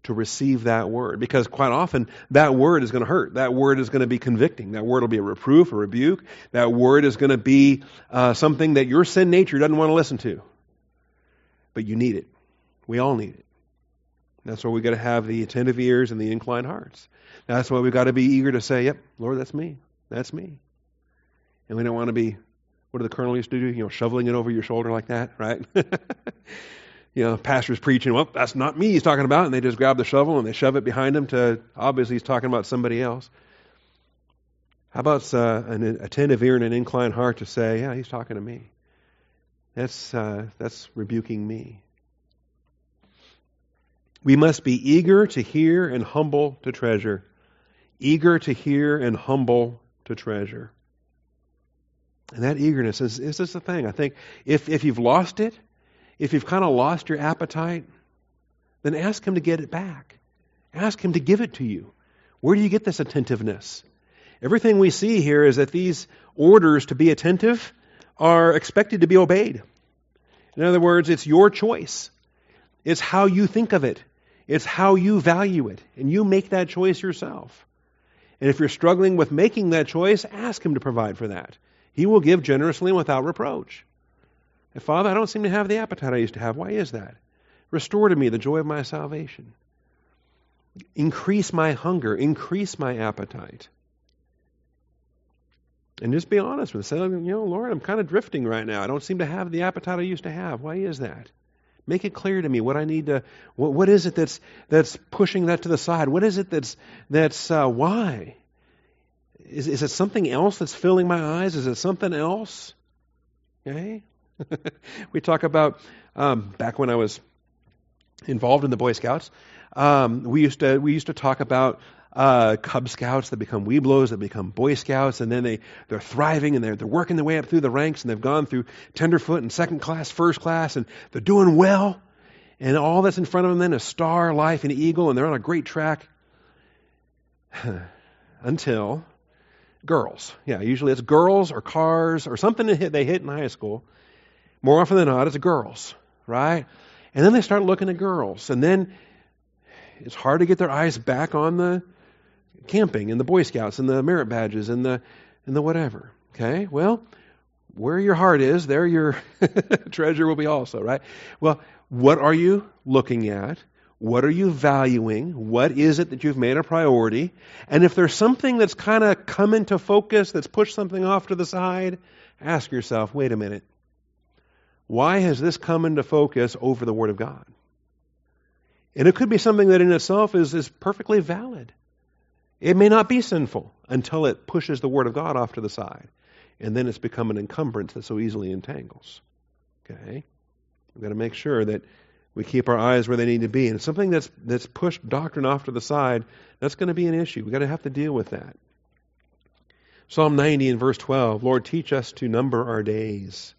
to receive that word. Because quite often, that word is going to hurt. That word is going to be convicting. That word will be a reproof, a rebuke. That word is going to be uh, something that your sin nature doesn't want to listen to. But you need it. We all need it. That's why we've got to have the attentive ears and the inclined hearts. That's why we've got to be eager to say, Yep, Lord, that's me. That's me. And we don't want to be, what do the colonel used to do? You know, shoveling it over your shoulder like that, right? you know, pastor's preaching, well, that's not me he's talking about, and they just grab the shovel and they shove it behind him to, obviously he's talking about somebody else. How about uh, an attentive ear and an inclined heart to say, yeah, he's talking to me. That's, uh, that's rebuking me. We must be eager to hear and humble to treasure. Eager to hear and humble to treasure. And that eagerness is, is this the thing. I think if, if you've lost it, if you've kind of lost your appetite, then ask Him to get it back. Ask Him to give it to you. Where do you get this attentiveness? Everything we see here is that these orders to be attentive are expected to be obeyed. In other words, it's your choice. It's how you think of it. It's how you value it. And you make that choice yourself. And if you're struggling with making that choice, ask Him to provide for that. He will give generously and without reproach. And Father, I don't seem to have the appetite I used to have. Why is that? Restore to me the joy of my salvation. Increase my hunger, increase my appetite. And just be honest with it. Say, you know, Lord, I'm kind of drifting right now. I don't seem to have the appetite I used to have. Why is that? Make it clear to me what I need to. What, what is it that's that's pushing that to the side? What is it that's that's uh, why? Is is it something else that's filling my eyes? Is it something else? Okay. we talk about um, back when I was involved in the Boy Scouts. Um, we used to we used to talk about uh, Cub Scouts that become Webelos, that become Boy Scouts, and then they, they're thriving and they're, they're working their way up through the ranks and they've gone through tenderfoot and second class, first class, and they're doing well. And all that's in front of them then is star, life, and eagle, and they're on a great track until girls. Yeah, usually it's girls or cars or something that hit, they hit in high school. More often than not, it's girls, right? And then they start looking at girls, and then it's hard to get their eyes back on the camping and the Boy Scouts and the merit badges and the and the whatever. Okay? Well, where your heart is, there your treasure will be also, right? Well, what are you looking at? What are you valuing? What is it that you've made a priority? And if there's something that's kind of come into focus, that's pushed something off to the side, ask yourself, wait a minute. Why has this come into focus over the Word of God? And it could be something that in itself is, is perfectly valid. It may not be sinful until it pushes the Word of God off to the side. And then it's become an encumbrance that so easily entangles. Okay? We've got to make sure that we keep our eyes where they need to be. And something that's, that's pushed doctrine off to the side, that's going to be an issue. We've got to have to deal with that. Psalm 90 and verse 12 Lord, teach us to number our days.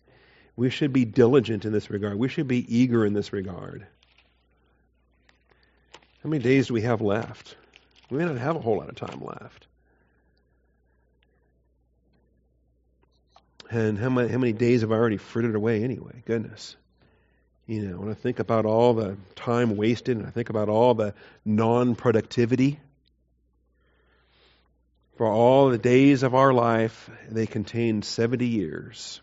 We should be diligent in this regard. We should be eager in this regard. How many days do we have left? We may not have a whole lot of time left. And how many, how many days have I already frittered away anyway? Goodness. You know, when I think about all the time wasted and I think about all the non productivity, for all the days of our life, they contain 70 years.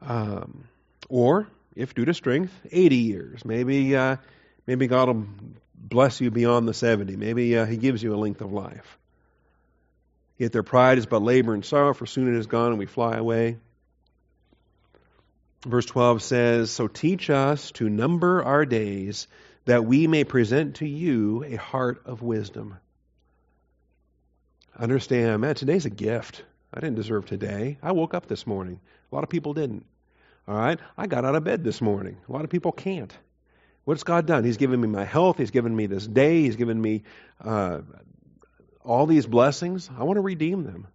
Um, or, if due to strength, 80 years. Maybe, uh, maybe God will bless you beyond the 70. Maybe uh, He gives you a length of life. Yet their pride is but labor and sorrow, for soon it is gone and we fly away. Verse 12 says, So teach us to number our days, that we may present to you a heart of wisdom. Understand, man, today's a gift. I didn't deserve today. I woke up this morning. A lot of people didn't. All right? I got out of bed this morning. A lot of people can't. What's God done? He's given me my health. He's given me this day. He's given me uh, all these blessings. I want to redeem them.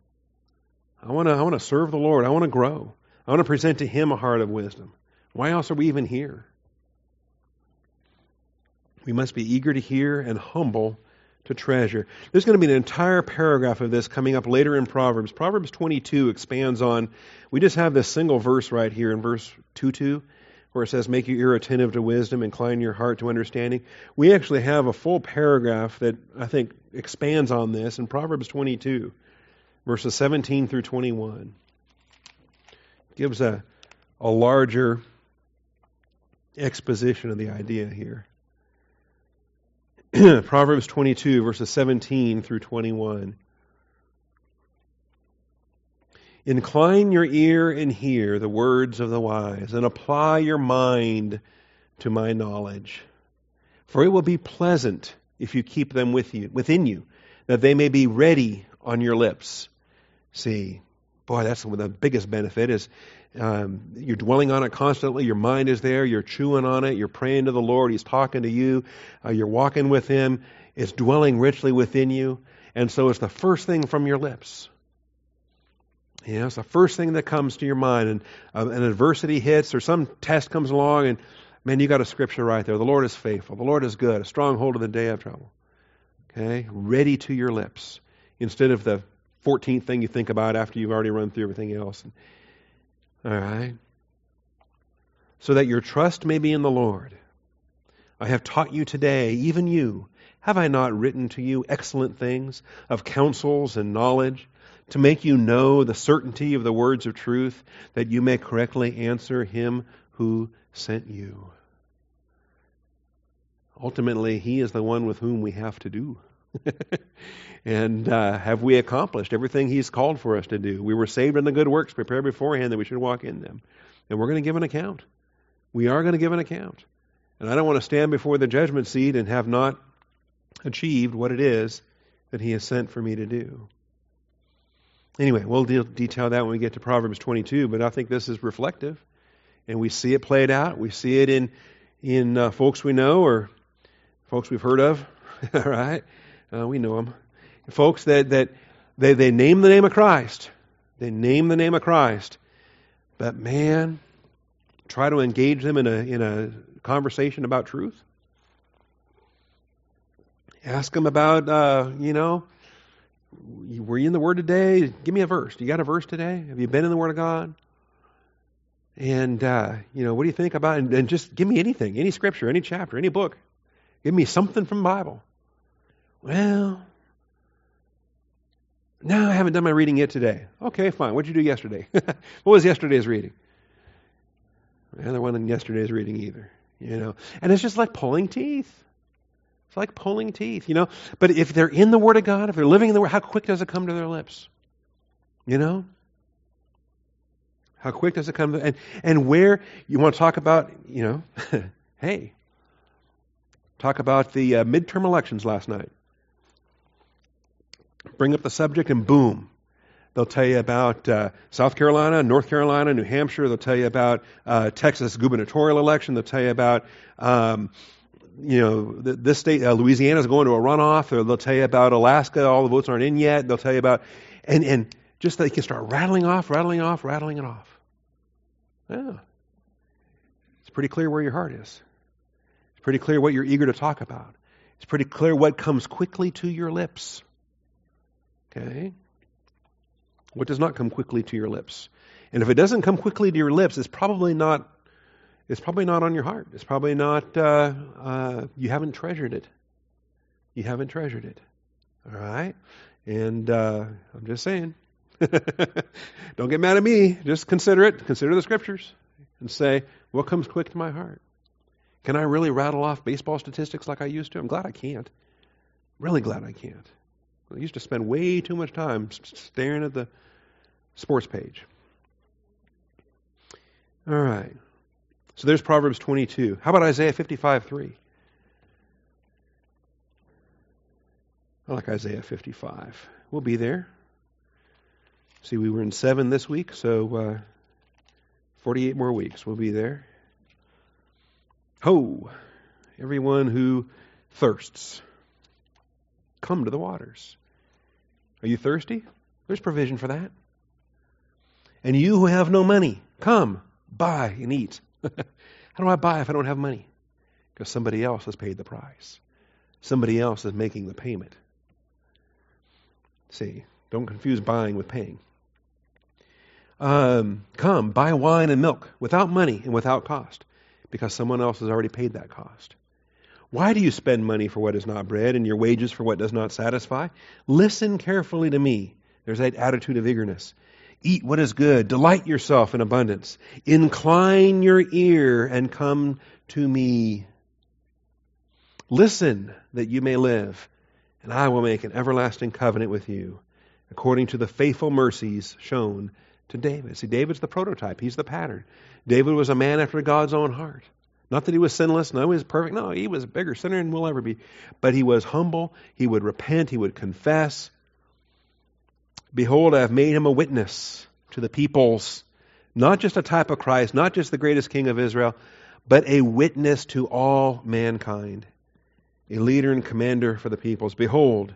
I want to. I want to serve the Lord. I want to grow. I want to present to Him a heart of wisdom. Why else are we even here? We must be eager to hear and humble to treasure. There's going to be an entire paragraph of this coming up later in Proverbs. Proverbs 22 expands on, we just have this single verse right here in verse 2 2, where it says, Make your ear attentive to wisdom, incline your heart to understanding. We actually have a full paragraph that I think expands on this in Proverbs 22, verses 17 through 21. gives a, a larger exposition of the idea here. Proverbs 22, verses 17 through 21. Incline your ear and hear the words of the wise, and apply your mind to my knowledge. For it will be pleasant if you keep them with you, within you, that they may be ready on your lips. See, boy, that's the biggest benefit is um, you're dwelling on it constantly. Your mind is there. You're chewing on it. You're praying to the Lord. He's talking to you. Uh, you're walking with Him. It's dwelling richly within you. And so it's the first thing from your lips. You know, it's the first thing that comes to your mind. And uh, an adversity hits or some test comes along, and man, you got a scripture right there. The Lord is faithful. The Lord is good. A stronghold in the day of trouble. Okay? Ready to your lips instead of the 14th thing you think about after you've already run through everything else. All right? So that your trust may be in the Lord. I have taught you today, even you. Have I not written to you excellent things of counsels and knowledge, to make you know the certainty of the words of truth, that you may correctly answer him who sent you? Ultimately, he is the one with whom we have to do. and uh, have we accomplished everything He's called for us to do? We were saved in the good works prepared beforehand that we should walk in them. And we're going to give an account. We are going to give an account. And I don't want to stand before the judgment seat and have not achieved what it is that He has sent for me to do. Anyway, we'll de- detail that when we get to Proverbs 22, but I think this is reflective. And we see it played out. We see it in, in uh, folks we know or folks we've heard of. All right? Uh, we know them. Folks that, that they, they name the name of Christ. They name the name of Christ. But man, try to engage them in a, in a conversation about truth. Ask them about, uh, you know, were you in the Word today? Give me a verse. You got a verse today? Have you been in the Word of God? And, uh, you know, what do you think about And, and just give me anything, any scripture, any chapter, any book. Give me something from the Bible. Well, no, I haven't done my reading yet today. Okay, fine. What'd you do yesterday? what was yesterday's reading? Well, there wasn't yesterday's reading either. You know, and it's just like pulling teeth. It's like pulling teeth, you know. But if they're in the Word of God, if they're living in the Word, how quick does it come to their lips? You know? How quick does it come? And, and where you want to talk about, you know, hey, talk about the uh, midterm elections last night. Bring up the subject, and boom, They'll tell you about uh, South Carolina, North Carolina, New Hampshire. They'll tell you about uh, Texas gubernatorial election. They'll tell you about um, you know, this state, uh, Louisiana is going to a runoff, or they'll tell you about Alaska, all the votes aren't in yet. They'll tell you about, and, and just they can start rattling off, rattling off, rattling it off. Yeah. It's pretty clear where your heart is. It's pretty clear what you're eager to talk about. It's pretty clear what comes quickly to your lips. Okay? What does not come quickly to your lips? And if it doesn't come quickly to your lips, it's probably not it's probably not on your heart. It's probably not, uh, uh, you haven't treasured it. You haven't treasured it. All right? And uh, I'm just saying. Don't get mad at me. Just consider it. Consider the scriptures and say, what comes quick to my heart? Can I really rattle off baseball statistics like I used to? I'm glad I can't. Really glad I can't. I used to spend way too much time staring at the sports page. All right. So there's Proverbs 22. How about Isaiah 55 3? I like Isaiah 55. We'll be there. See, we were in 7 this week, so uh, 48 more weeks. We'll be there. Ho! Everyone who thirsts, come to the waters. Are you thirsty? There's provision for that. And you who have no money, come, buy and eat. How do I buy if I don't have money? Because somebody else has paid the price. Somebody else is making the payment. See, don't confuse buying with paying. Um, come, buy wine and milk without money and without cost, because someone else has already paid that cost. Why do you spend money for what is not bread and your wages for what does not satisfy? Listen carefully to me. There's that attitude of eagerness. Eat what is good. Delight yourself in abundance. Incline your ear and come to me. Listen that you may live, and I will make an everlasting covenant with you, according to the faithful mercies shown to David. See, David's the prototype, he's the pattern. David was a man after God's own heart. Not that he was sinless, no, he was perfect. No, he was a bigger sinner than we'll ever be. But he was humble, he would repent, he would confess, Behold, I have made him a witness to the peoples, not just a type of Christ, not just the greatest king of Israel, but a witness to all mankind, a leader and commander for the peoples. Behold,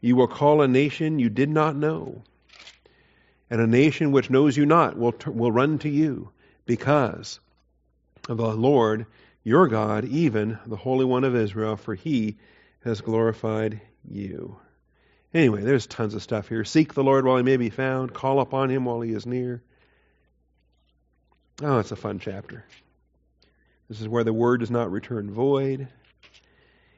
you will call a nation you did not know, and a nation which knows you not will, will run to you because of the Lord your God, even the Holy One of Israel, for he has glorified you. Anyway, there's tons of stuff here. Seek the Lord while he may be found, call upon him while he is near. Oh, it's a fun chapter. This is where the word does not return void.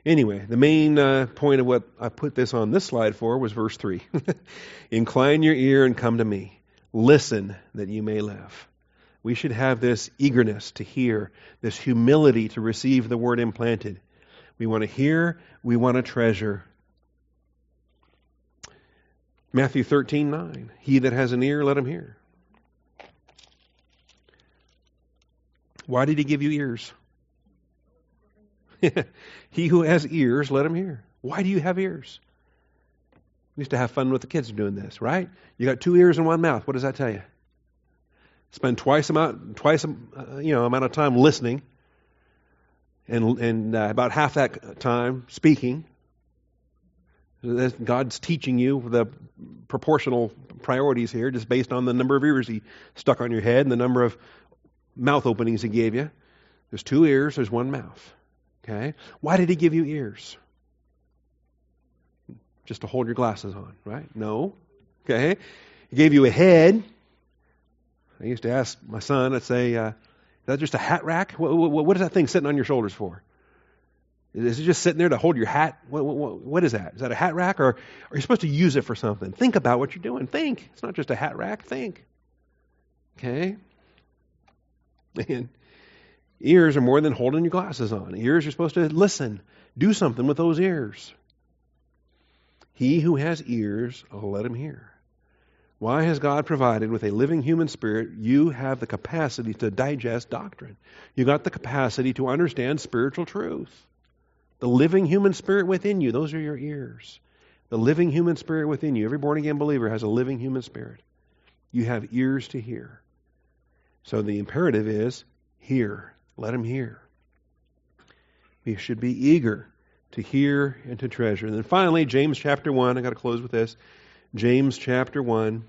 Anyway, the main uh, point of what I put this on this slide for was verse 3. Incline your ear and come to me. Listen that you may live. We should have this eagerness to hear, this humility to receive the word implanted. We want to hear, we want to treasure, Matthew 13, 9. He that has an ear, let him hear. Why did he give you ears? he who has ears, let him hear. Why do you have ears? We used to have fun with the kids doing this, right? You got two ears and one mouth. What does that tell you? Spend twice amount, twice uh, you know amount of time listening, and and uh, about half that time speaking. God's teaching you the proportional priorities here, just based on the number of ears He stuck on your head and the number of mouth openings He gave you. There's two ears. There's one mouth. Okay. Why did He give you ears? Just to hold your glasses on, right? No. Okay. He gave you a head. I used to ask my son, I'd say, uh, is that just a hat rack? What, what, what is that thing sitting on your shoulders for? Is it just sitting there to hold your hat? What, what, what is that? Is that a hat rack, or are you supposed to use it for something? Think about what you're doing. Think. It's not just a hat rack. Think. Okay? And ears are more than holding your glasses on. Ears, you're supposed to listen. Do something with those ears. He who has ears, oh, let him hear. Why has God provided with a living human spirit? You have the capacity to digest doctrine. You got the capacity to understand spiritual truth. The living human spirit within you, those are your ears. The living human spirit within you. Every born again believer has a living human spirit. You have ears to hear. So the imperative is hear. Let him hear. We should be eager to hear and to treasure. And then finally, James chapter 1. I've got to close with this. James chapter 1.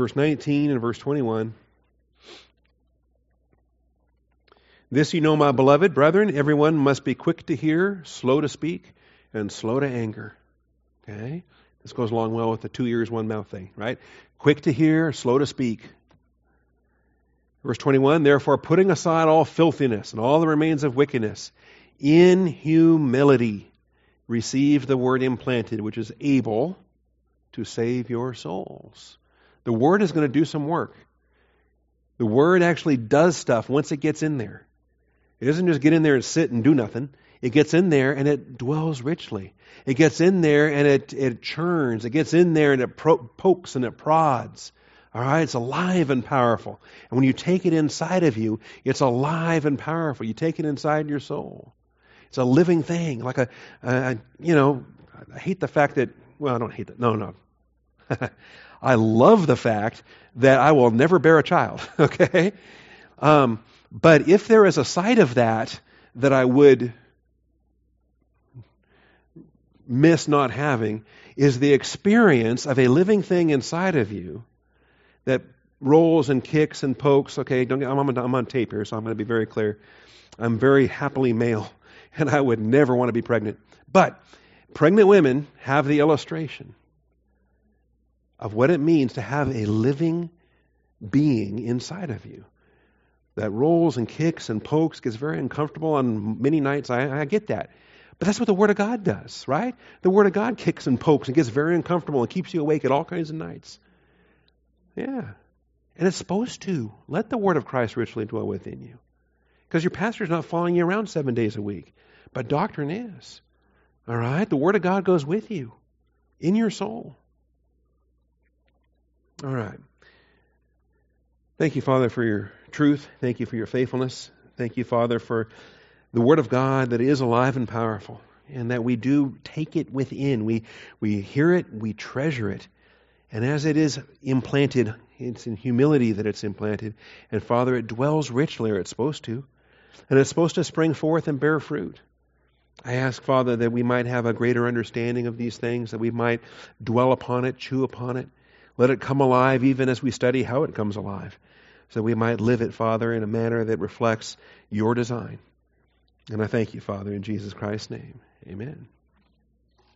Verse 19 and verse 21. This you know, my beloved brethren, everyone must be quick to hear, slow to speak, and slow to anger. Okay? This goes along well with the two ears, one mouth thing, right? Quick to hear, slow to speak. Verse 21 Therefore, putting aside all filthiness and all the remains of wickedness, in humility receive the word implanted, which is able to save your souls. The word is going to do some work. The word actually does stuff once it gets in there. It doesn't just get in there and sit and do nothing. It gets in there and it dwells richly. It gets in there and it, it churns. It gets in there and it pro- pokes and it prods. All right, it's alive and powerful. And when you take it inside of you, it's alive and powerful. You take it inside your soul. It's a living thing, like a, a you know, I hate the fact that, well, I don't hate that. No, no. I love the fact that I will never bear a child, okay? Um, but if there is a side of that that I would miss not having, is the experience of a living thing inside of you that rolls and kicks and pokes. Okay, don't get, I'm, on, I'm on tape here, so I'm going to be very clear. I'm very happily male, and I would never want to be pregnant. But pregnant women have the illustration of what it means to have a living being inside of you that rolls and kicks and pokes, gets very uncomfortable on many nights. I, I, get that. But that's what the Word of God does, right? The Word of God kicks and pokes and gets very uncomfortable and keeps you awake at all kinds of nights. Yeah. And it's supposed to. Let the Word of Christ richly dwell within you. Because your pastor's not following you around seven days a week. But doctrine is. All right? The Word of God goes with you in your soul. All right. Thank you, Father, for your truth. Thank you for your faithfulness. Thank you, Father, for the Word of God that is alive and powerful, and that we do take it within. We, we hear it, we treasure it. And as it is implanted, it's in humility that it's implanted. And Father, it dwells richly, or it's supposed to. And it's supposed to spring forth and bear fruit. I ask, Father, that we might have a greater understanding of these things, that we might dwell upon it, chew upon it. Let it come alive even as we study how it comes alive so we might live it, Father, in a manner that reflects your design. And I thank you, Father, in Jesus Christ's name. Amen.